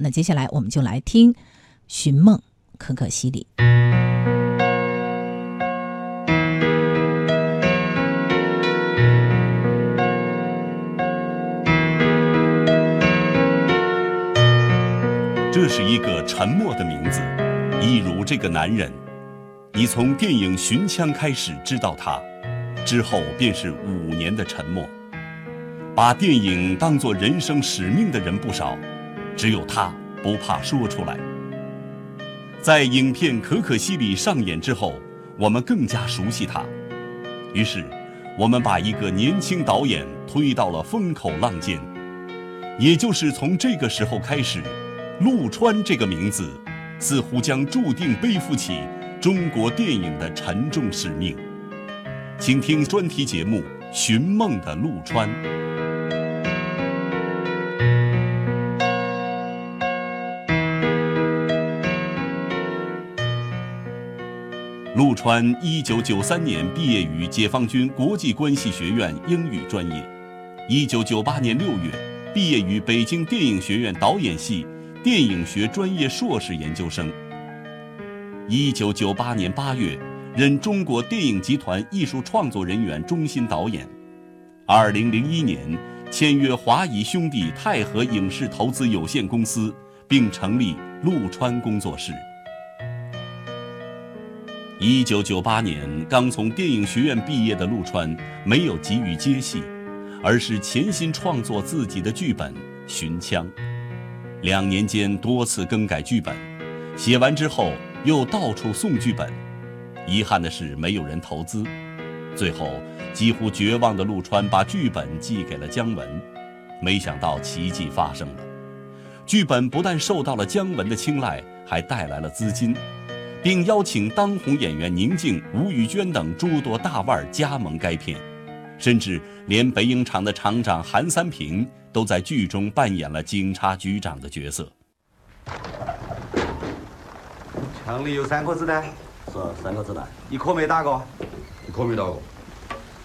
那接下来我们就来听《寻梦可可西里》。这是一个沉默的名字，一如这个男人。你从电影《寻枪》开始知道他，之后便是五年的沉默。把电影当作人生使命的人不少，只有他不怕说出来。在影片《可可西里》上演之后，我们更加熟悉他。于是，我们把一个年轻导演推到了风口浪尖。也就是从这个时候开始。陆川这个名字，似乎将注定背负起中国电影的沉重使命。请听专题节目《寻梦的陆川》。陆川一九九三年毕业于解放军国际关系学院英语专业，一九九八年六月毕业于北京电影学院导演系。电影学专业硕士研究生。一九九八年八月，任中国电影集团艺术创作人员中心导演。二零零一年，签约华谊兄弟泰和影视投资有限公司，并成立陆川工作室。一九九八年，刚从电影学院毕业的陆川，没有急于接戏，而是潜心创作自己的剧本《寻枪》。两年间多次更改剧本，写完之后又到处送剧本，遗憾的是没有人投资。最后几乎绝望的陆川把剧本寄给了姜文，没想到奇迹发生了，剧本不但受到了姜文的青睐，还带来了资金，并邀请当红演员宁静、吴宇娟等诸多大腕加盟该片，甚至连北影厂的厂长韩三平。都在剧中扮演了警察局长的角色。枪里有三颗子弹，是三颗子弹，一颗没打过，一颗没打过。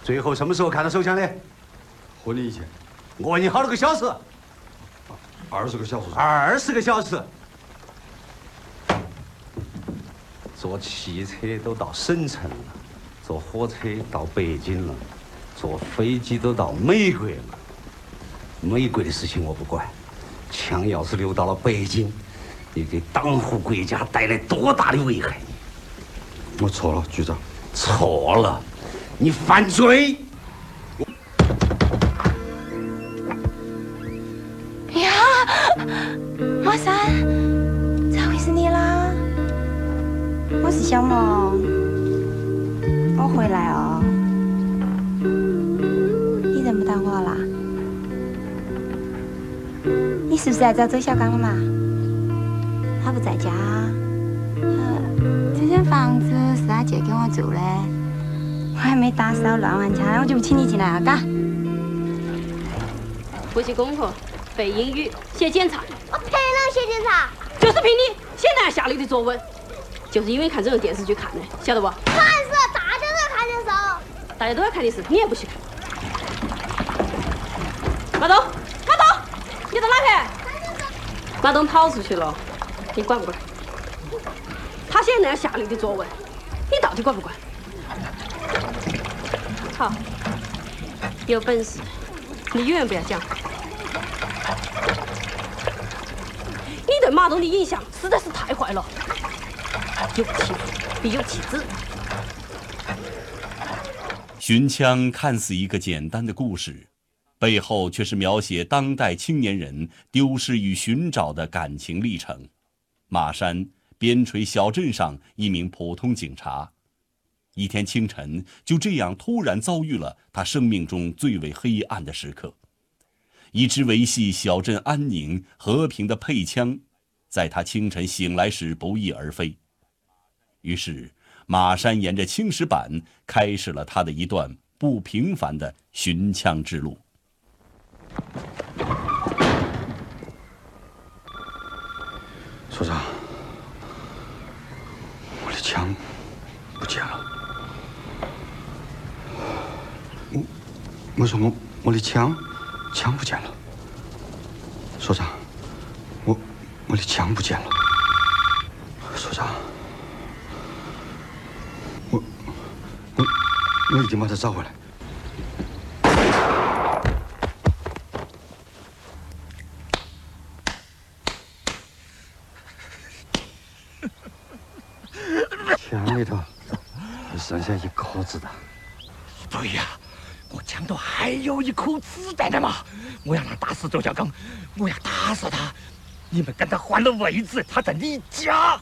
最后什么时候看到手枪的？婚礼以前。我问你好多个小时？二十个小时。二十个小时。坐汽车都到省城了，坐火车到北京了，坐飞机都到美国了。美国的事情我不管，枪要是流到了北京，你给党和国家带来多大的危害？我错了，局长。错了，你犯罪！找周小刚了嘛？他不在家。这间房子是他借给我住的，我还没打扫乱完家，我就不请你进来了，嘎。复习功课，背英语，写检查。我才能写检查，就是凭你写南下里的作文，就是因为看这种电视剧看的，晓得不？看是大家都要看电视，大家都要看电视，你也不许看。马东马东。你到哪去？马东跑出去了，你管不管？他写那样下流的作文，你到底管不管？好，有本事你永远不要讲。你对马东的印象实在是太坏了，有妻必有妻子。寻枪看似一个简单的故事。背后却是描写当代青年人丢失与寻找的感情历程。马山，边陲小镇上一名普通警察，一天清晨就这样突然遭遇了他生命中最为黑暗的时刻。一支维系小镇安宁和平的配枪，在他清晨醒来时不翼而飞。于是，马山沿着青石板开始了他的一段不平凡的寻枪之路。所长，我的枪不见了。我我说我我的枪枪不见了。所长，我我的枪不见了，所长，我我我已经把它找回来。枪里头只剩下一颗子弹。对呀，我枪头还有一颗子弹的嘛！我要打死周小刚，我要打死他！你们跟他换了位置，他在你家，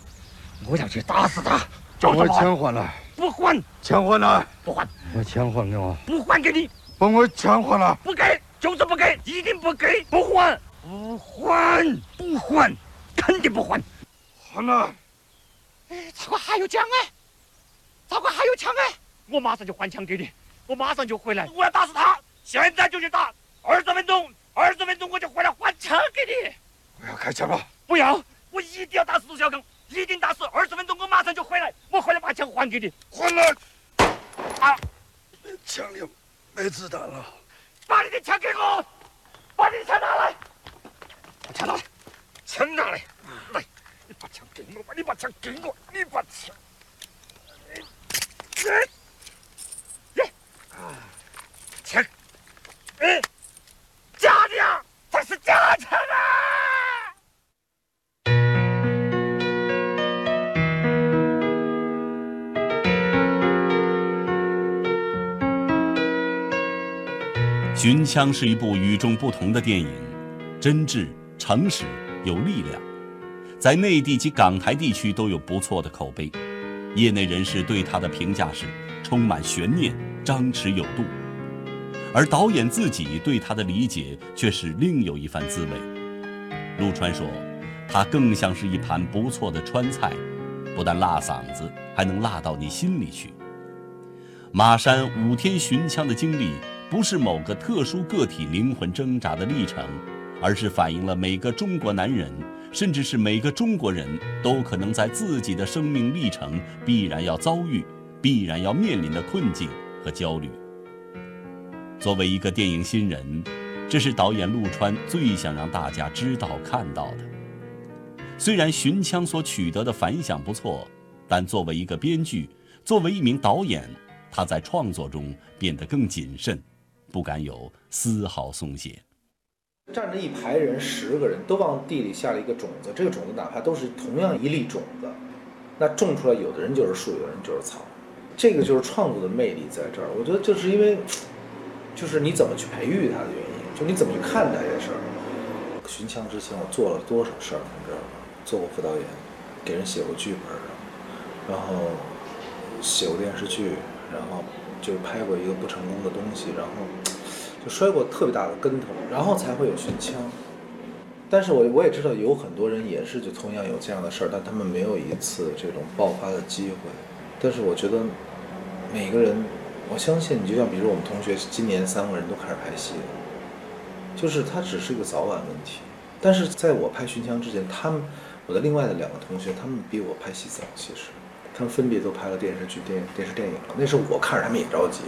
我要去打死他！把我枪还来！不还！枪还来！不还！把枪还给我！不还给你！把我枪还了！不给，就是不给，一定不给！不还！不还！不还！肯定不还！还了！哎，这个还有枪哎！这个还有枪哎！我马上就还枪给你，我马上就回来，我要打死他！现在就去打！二十分钟，二十分钟我就回来还枪给你！我要开枪了！不要！我一定要打死杜小刚，一定打死！二十分钟我马上就回来，我回来把枪还给你！还来！啊！枪里没子弹了！把你的枪给我！把你的枪拿来！把枪拿来！枪拿来！来！你把枪给我！你把枪给我！你把枪！耶！耶！枪！哎！假的呀！这是假枪啊！《寻枪》是一部与众不同的电影，真挚、诚实、有力量，在内地及港台地区都有不错的口碑。业内人士对他的评价是充满悬念、张弛有度，而导演自己对他的理解却是另有一番滋味。陆川说，他更像是一盘不错的川菜，不但辣嗓子，还能辣到你心里去。马山五天寻枪的经历。不是某个特殊个体灵魂挣扎的历程，而是反映了每个中国男人，甚至是每个中国人都可能在自己的生命历程必然要遭遇、必然要面临的困境和焦虑。作为一个电影新人，这是导演陆川最想让大家知道看到的。虽然《寻枪》所取得的反响不错，但作为一个编剧，作为一名导演，他在创作中变得更谨慎。不敢有丝毫松懈。站着一排人，十个人都往地里下了一个种子，这个种子哪怕都是同样一粒种子，那种出来，有的人就是树，有的人就是草。这个就是创作的魅力在这儿。我觉得就是因为，就是你怎么去培育它的原因，就你怎么去看待这事儿。寻枪之前，我做了多少事儿，你知道吗？做过副导演，给人写过剧本，然后写过电视剧，然后。就拍过一个不成功的东西，然后就摔过特别大的跟头，然后才会有寻枪。但是我我也知道有很多人也是就同样有这样的事儿，但他们没有一次这种爆发的机会。但是我觉得每个人，我相信你就像比如我们同学今年三个人都开始拍戏了，就是他只是一个早晚问题。但是在我拍寻枪之前，他们我的另外的两个同学，他们比我拍戏早，其实。他们分别都拍了电视剧、电电视电影了。那时候我看着他们也着急，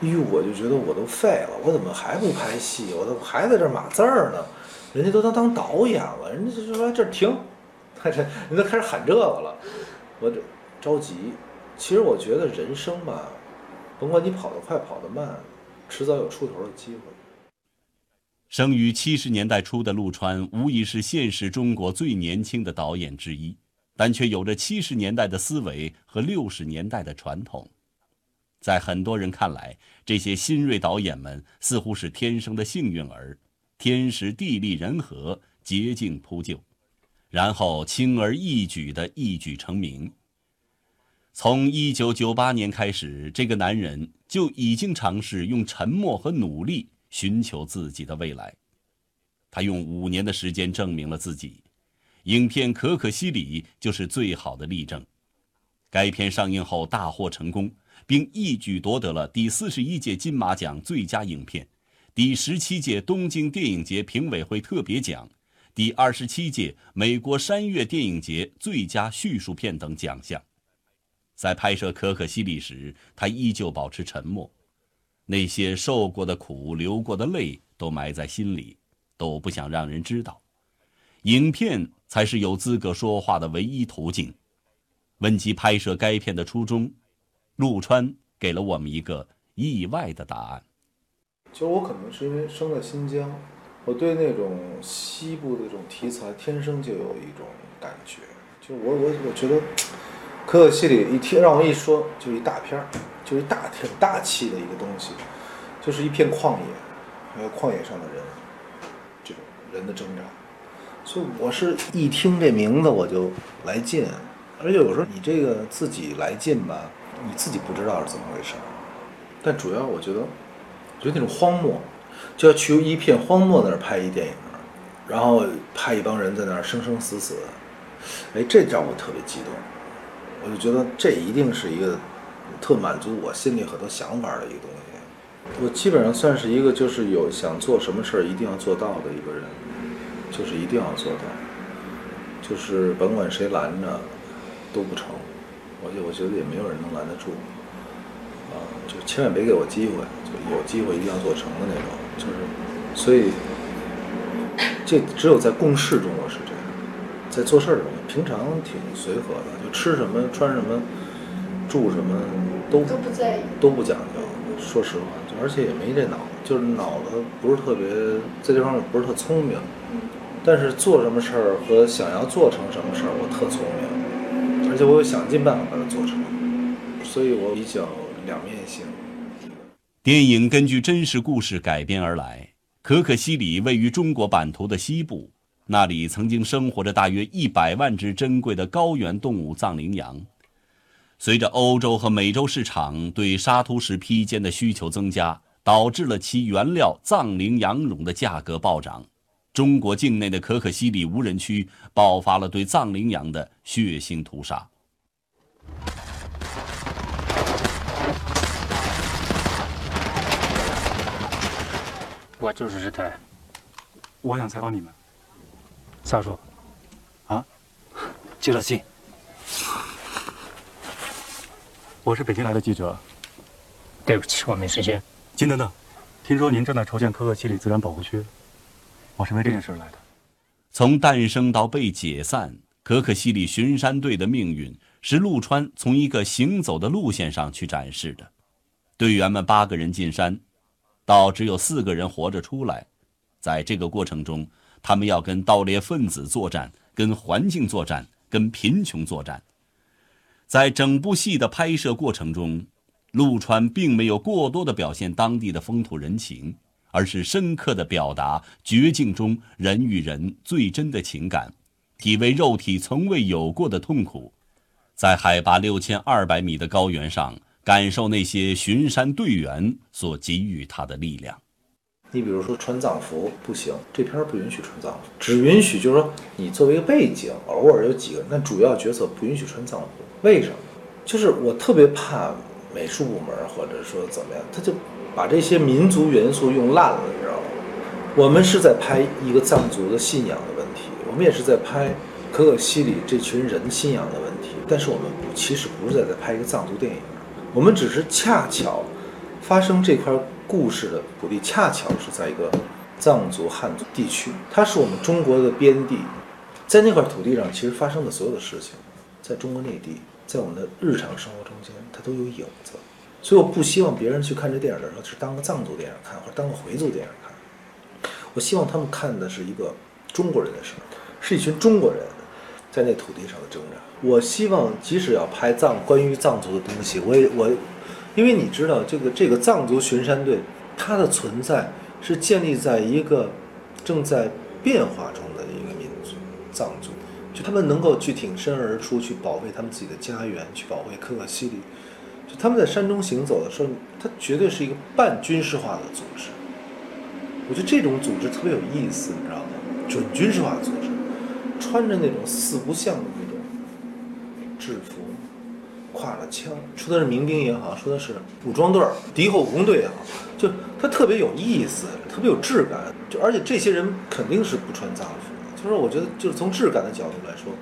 哎呦，我就觉得我都废了，我怎么还不拍戏？我都还在这码字儿呢，人家都当当导演了，人家就说这停，他这人都开始喊这个了，我这着急。其实我觉得人生吧，甭管你跑得快跑得慢，迟早有出头的机会。生于七十年代初的陆川，无疑是现实中国最年轻的导演之一。但却有着七十年代的思维和六十年代的传统，在很多人看来，这些新锐导演们似乎是天生的幸运儿，天时地利人和，捷径铺就，然后轻而易举地一举成名。从一九九八年开始，这个男人就已经尝试用沉默和努力寻求自己的未来，他用五年的时间证明了自己。影片《可可西里》就是最好的例证。该片上映后大获成功，并一举夺得了第四十一届金马奖最佳影片、第十七届东京电影节评委会特别奖、第二十七届美国山岳电影节最佳叙述片等奖项。在拍摄《可可西里》时，他依旧保持沉默，那些受过的苦、流过的泪都埋在心里，都不想让人知道。影片才是有资格说话的唯一途径。问及拍摄该片的初衷，陆川给了我们一个意外的答案。其实我可能是因为生在新疆，我对那种西部的这种题材天生就有一种感觉。就我我我觉得，可可西里一听让我一说，就一大片儿，就是大挺大气的一个东西，就是一片旷野，还有旷野上的人，这种人的挣扎。所以我是一听这名字我就来劲，而且有时候你这个自己来劲吧，你自己不知道是怎么回事儿。但主要我觉得，就那种荒漠，就要去一片荒漠那儿拍一电影，然后派一帮人在那儿生生死死，哎，这让我特别激动。我就觉得这一定是一个特满足我心里很多想法的一个东西。我基本上算是一个就是有想做什么事儿一定要做到的一个人，就是一定要做到，就是甭管谁拦着都不成。我就我觉得也没有人能拦得住。啊，就千万别给我机会，就有机会一定要做成的那种，就是，所以，这只有在共事中我是这样，在做事儿中，平常挺随和的，就吃什么、穿什么、住什么都都不在意，都不讲究。说实话，就而且也没这脑子，就是脑子不是特别在这方面不是特聪明，但是做什么事儿和想要做成什么事儿，我特聪明，而且我想尽办法把它做成，所以我比较。两面性。电影根据真实故事改编而来。可可西里位于中国版图的西部，那里曾经生活着大约一百万只珍贵的高原动物藏羚羊。随着欧洲和美洲市场对沙突石披肩的需求增加，导致了其原料藏羚羊绒的价格暴涨。中国境内的可可西里无人区爆发了对藏羚羊的血腥屠杀。我就是日台，我想采访你们。萨叔？啊？接了信。我是北京来的记者。对不起，我没时间。金等等，听说您正在筹建可可西里自然保护区，我是为这件事来的。从诞生到被解散，可可西里巡山队的命运是陆川从一个行走的路线上去展示的。队员们八个人进山。到只有四个人活着出来，在这个过程中，他们要跟盗猎分子作战，跟环境作战，跟贫穷作战。在整部戏的拍摄过程中，陆川并没有过多的表现当地的风土人情，而是深刻的表达绝境中人与人最真的情感，体味肉体从未有过的痛苦，在海拔六千二百米的高原上。感受那些巡山队员所给予他的力量。你比如说穿藏服不行，这片不允许穿藏服，只允许就是说你作为一个背景，偶尔有几个人，但主要角色不允许穿藏服。为什么？就是我特别怕美术部门或者说怎么样，他就把这些民族元素用烂了，你知道吗？我们是在拍一个藏族的信仰的问题，我们也是在拍可可西里这群人信仰的问题，但是我们不，其实不是在在拍一个藏族电影。我们只是恰巧发生这块故事的土地，恰巧是在一个藏族汉族地区，它是我们中国的边地，在那块土地上，其实发生的所有的事情，在中国内地，在我们的日常生活中间，它都有影子。所以我不希望别人去看这电影的时候是当个藏族电影看，或者当个回族电影看。我希望他们看的是一个中国人的事儿，是一群中国人在那土地上的挣扎。我希望，即使要拍藏关于藏族的东西，我也我，因为你知道，这个这个藏族巡山队，它的存在是建立在一个正在变化中的一个民族——藏族，就他们能够去挺身而出，去保卫他们自己的家园，去保卫可可西里。他们在山中行走的时候，它绝对是一个半军事化的组织。我觉得这种组织特别有意思，你知道吗？准军事化的组织，穿着那种四不像的那种。制服，挎着枪，说的是民兵也好，说的是武装队、敌后武工队也好，就他特别有意思，特别有质感。就而且这些人肯定是不穿藏服的，就是我觉得就是从质感的角度来说，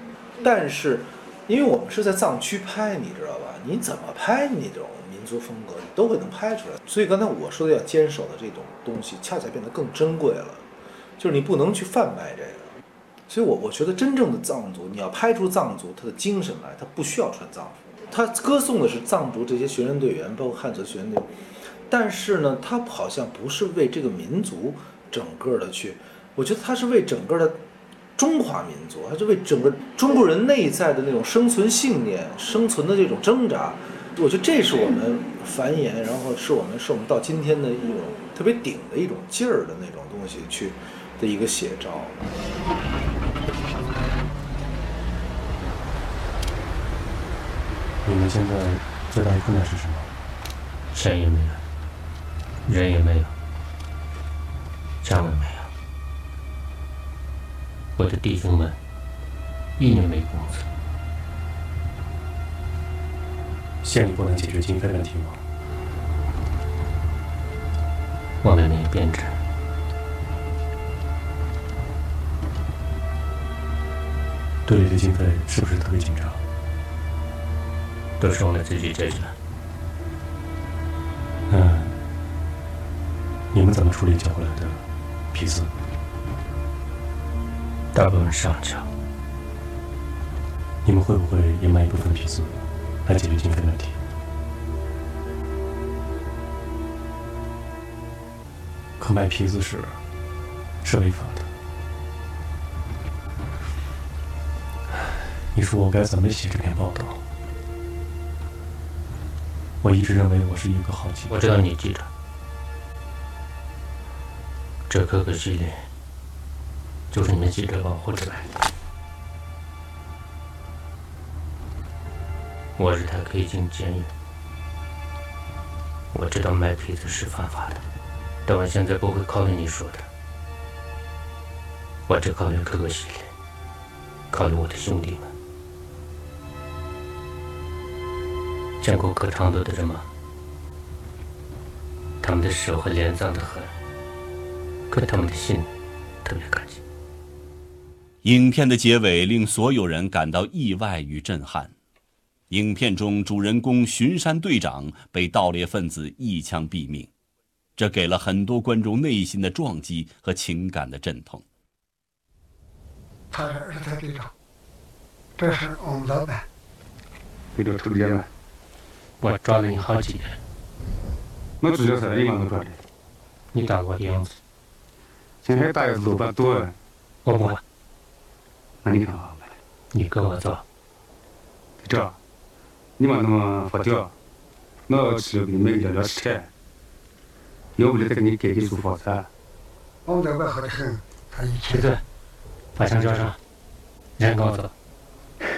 但是因为我们是在藏区拍，你知道吧？你怎么拍那种民族风格，你都会能拍出来。所以刚才我说的要坚守的这种东西，恰恰变得更珍贵了，就是你不能去贩卖这个。所以我我觉得真正的藏族，你要拍出藏族他的精神来，他不需要穿藏服，他歌颂的是藏族这些学生队员，包括汉族学生队，但是呢，他好像不是为这个民族整个的去，我觉得他是为整个的中华民族，他就为整个中国人内在的那种生存信念、生存的这种挣扎。我觉得这是我们繁衍，然后是我们是我们到今天的一种特别顶的一种劲儿的那种东西去的一个写照。你们现在最大的困难是什么？山也没有，人也没有，家也没有。我的弟兄们一年没工资。县里不能解决经费问题吗？我们没有编制，队里的经费是不是特别紧张？都是我们自己解决。嗯，你们怎么处理缴回来的皮子？大部分上缴。你们会不会也卖一部分皮子？来解决经费问题。可卖皮子时是违法的。你说我该怎么写这篇报道？我一直认为我是一个好记者。我知道你记者，这可可系列就是你们记者保护出来。我日他可以进监狱，我知道卖皮子是犯法的，但我现在不会考虑你说的，我只考虑哥哥系列，考虑我的兄弟们。见过磕长度的人吗？他们的手和脸脏得很，可他们的心特别干净。影片的结尾令所有人感到意外与震撼。影片中主人公巡山队长被盗猎分子一枪毙命，这给了很多观众内心的撞击和情感的阵痛。他是二台队长，这是我们老板。队长抽烟了，我抓了你好几年。我知道是你帮我抓的。你打过钉子？现在打的是老板多。我不管。那你看。你跟我走。队长。你把那么发掉，我要吃给你买两两吃菜，要不就再给你改改书房子。我们在外喝的很，他一起。对，把枪交上，人跟我走。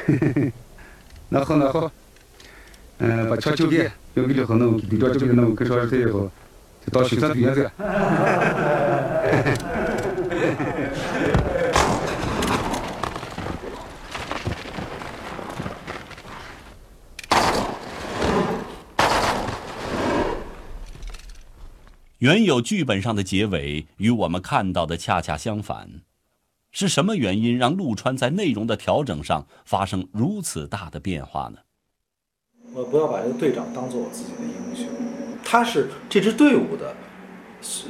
那好，那好。嗯，把枪交给，交给了后，那我队长这边那我给上完菜以后，就到巡山队员去。原有剧本上的结尾与我们看到的恰恰相反，是什么原因让陆川在内容的调整上发生如此大的变化呢？我不要把这个队长当做我自己的英雄，他是这支队伍的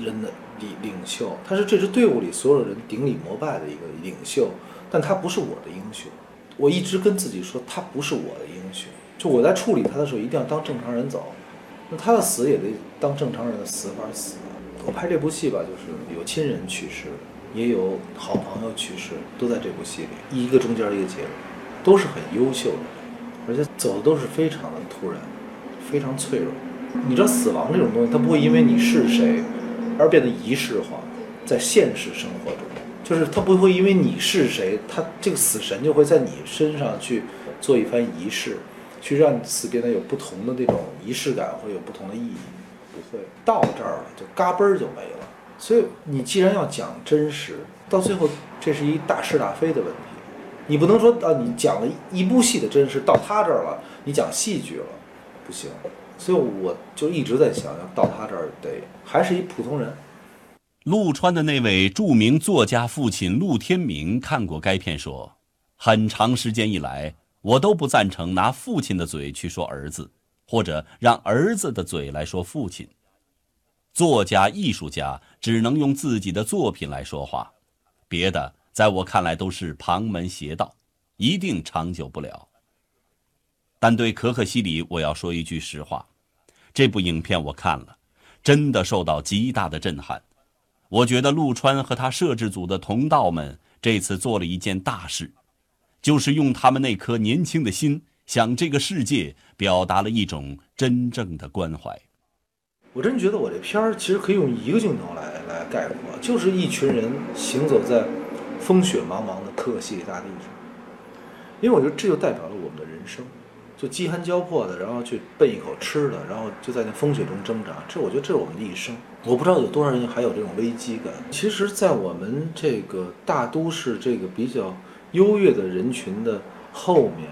人的领领袖，他是这支队伍里所有人顶礼膜拜的一个领袖，但他不是我的英雄。我一直跟自己说，他不是我的英雄。就我在处理他的时候，一定要当正常人走。他的死也得当正常人的死法死。我拍这部戏吧，就是有亲人去世，也有好朋友去世，都在这部戏里，一个中间一个结尾，都是很优秀的，而且走的都是非常的突然，非常脆弱。你知道死亡这种东西，它不会因为你是谁而变得仪式化，在现实生活中，就是它不会因为你是谁，他这个死神就会在你身上去做一番仪式。去让词变得有不同的那种仪式感，会有不同的意义，不会到这儿了就嘎嘣儿就没了。所以你既然要讲真实，到最后这是一大是大非的问题，你不能说啊，你讲了一部戏的真实，到他这儿了，你讲戏剧了，不行。所以我就一直在想，要到他这儿得还是一普通人。陆川的那位著名作家父亲陆天明看过该片，说，很长时间以来。我都不赞成拿父亲的嘴去说儿子，或者让儿子的嘴来说父亲。作家、艺术家只能用自己的作品来说话，别的在我看来都是旁门邪道，一定长久不了。但对可可西里，我要说一句实话，这部影片我看了，真的受到极大的震撼。我觉得陆川和他摄制组的同道们这次做了一件大事，就是用他们那颗年轻的心，向这个世界表达了一种真正的关怀。我真觉得我这片儿其实可以用一个镜头来来概括，就是一群人行走在风雪茫茫的可可西里大地上，因为我觉得这就代表了我们的人生，就饥寒交迫的，然后去奔一口吃的，然后就在那风雪中挣扎。这我觉得这是我们的一生。我不知道有多少人还有这种危机感。其实，在我们这个大都市这个比较优越的人群的后面，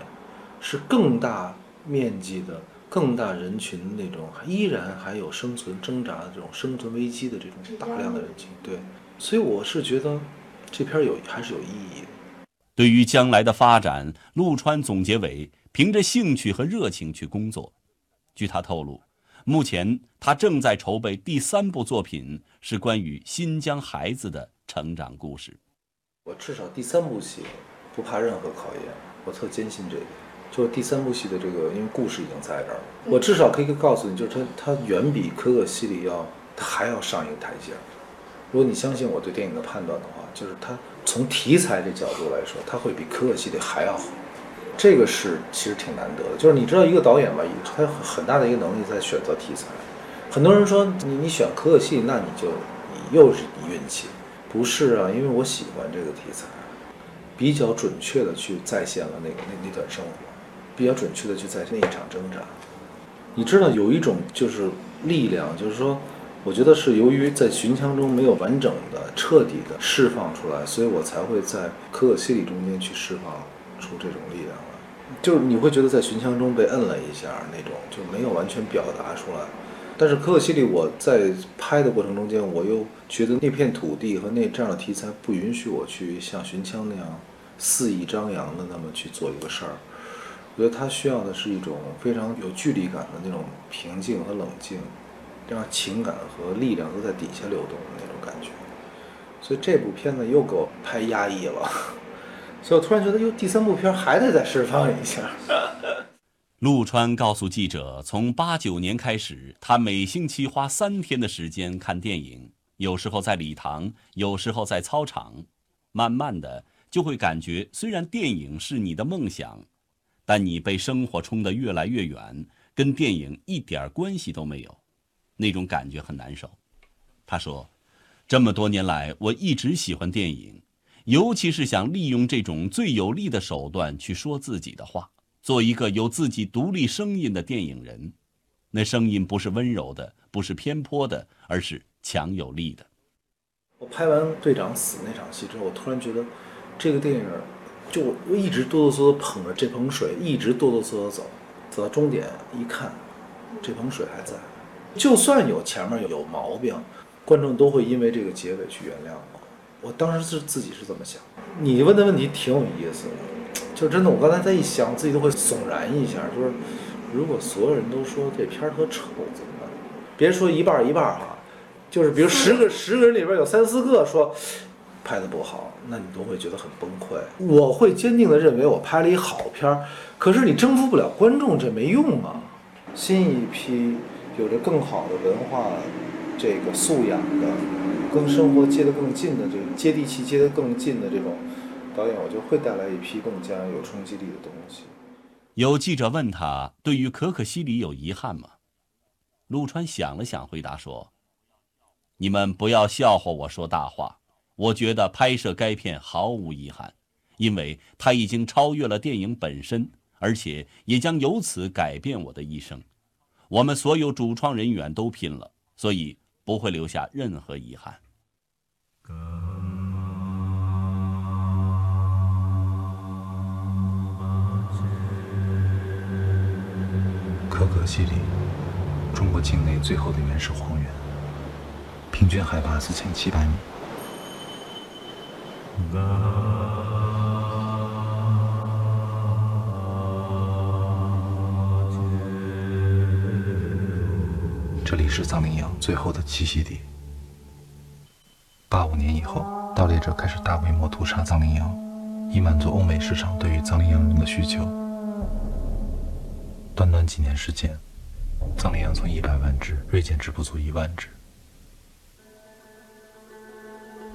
是更大面积的。更大人群那种依然还有生存挣扎的这种生存危机的这种大量的人群，对，所以我是觉得这篇有还是有意义的。对于将来的发展，陆川总结为凭着兴趣和热情去工作。据他透露，目前他正在筹备第三部作品，是关于新疆孩子的成长故事。我至少第三部戏不怕任何考验，我特坚信这个。就是第三部戏的这个，因为故事已经在这儿了，我至少可以告诉你，就是它它远比可可西里要，它还要上一个台阶。如果你相信我对电影的判断的话，就是它从题材这角度来说，它会比可可西里还要好。这个是其实挺难得的。就是你知道一个导演吧，他有很大的一个能力在选择题材。很多人说你你选可可西里，那你就你又是你运气。不是啊，因为我喜欢这个题材，比较准确的去再现了那个那那段生活。比较准确的就在那一场挣扎，你知道有一种就是力量，就是说，我觉得是由于在寻枪中没有完整的、彻底的释放出来，所以我才会在可可西里中间去释放出这种力量来。就是你会觉得在寻枪中被摁了一下，那种就没有完全表达出来。但是可可西里我在拍的过程中间，我又觉得那片土地和那这样的题材不允许我去像寻枪那样肆意张扬的那么去做一个事儿。我觉得他需要的是一种非常有距离感的那种平静和冷静，让情感和力量都在底下流动的那种感觉。所以这部片子又给我拍压抑了，所以我突然觉得，哟，第三部片还得再释放一下。陆川告诉记者，从八九年开始，他每星期花三天的时间看电影，有时候在礼堂，有时候在操场。慢慢的，就会感觉，虽然电影是你的梦想。但你被生活冲得越来越远，跟电影一点关系都没有，那种感觉很难受。他说：“这么多年来，我一直喜欢电影，尤其是想利用这种最有力的手段去说自己的话，做一个有自己独立声音的电影人。那声音不是温柔的，不是偏颇的，而是强有力的。”我拍完队长死那场戏之后，我突然觉得，这个电影。就我一直哆哆嗦嗦捧着这盆水，一直哆哆嗦嗦走，走到终点一看，这盆水还在。就算有前面有毛病，观众都会因为这个结尾去原谅我。我当时是自己是这么想。你问的问题挺有意思的，就真的，我刚才在一想，自己都会悚然一下。就是如果所有人都说这片儿特丑怎么办？别说一半一半哈，就是比如十个 十个人里边有三四个说。拍的不好，那你都会觉得很崩溃。我会坚定的认为我拍了一好片儿，可是你征服不了观众，这没用啊。新一批有着更好的文化这个素养的，跟生活接得更近的这个接地气接得更近的这种导演，我就会带来一批更加有冲击力的东西。有记者问他，对于可可西里有遗憾吗？陆川想了想，回答说：“你们不要笑话我说大话。”我觉得拍摄该片毫无遗憾，因为它已经超越了电影本身，而且也将由此改变我的一生。我们所有主创人员都拼了，所以不会留下任何遗憾。可可西里，中国境内最后的原始荒原，平均海拔四千七百米。这里是藏羚羊最后的栖息地。八五年以后，盗猎者开始大规模屠杀藏羚羊，以满足欧美市场对于藏羚羊绒的需求。短短几年时间，藏羚羊从一百万只锐减至不足一万只。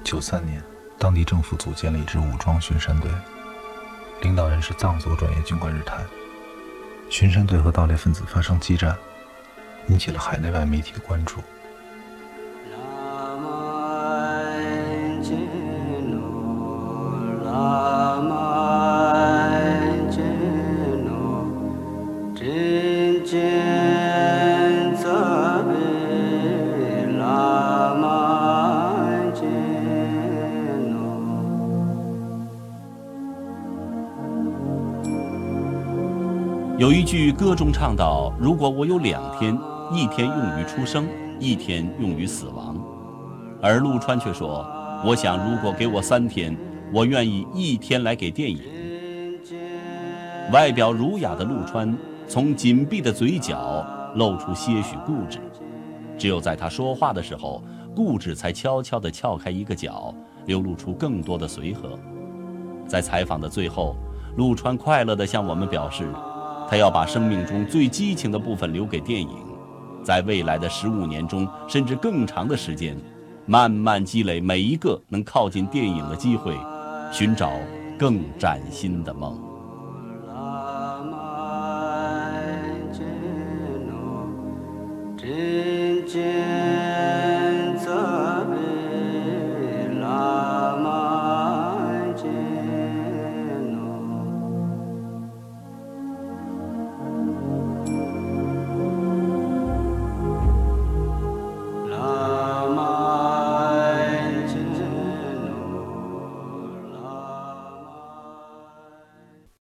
九三年，当地政府组建了一支武装巡山队，领导人是藏族专业军官日泰。巡山队和盗猎分子发生激战，引起了海内外媒体的关注。有一句歌中唱到：“如果我有两天，一天用于出生，一天用于死亡。”而陆川却说：“我想，如果给我三天，我愿意一天来给电影。”外表儒雅的陆川，从紧闭的嘴角露出些许固执。只有在他说话的时候，固执才悄悄地撬开一个角，流露出更多的随和。在采访的最后，陆川快乐地向我们表示。他要把生命中最激情的部分留给电影，在未来的十五年中，甚至更长的时间，慢慢积累每一个能靠近电影的机会，寻找更崭新的梦。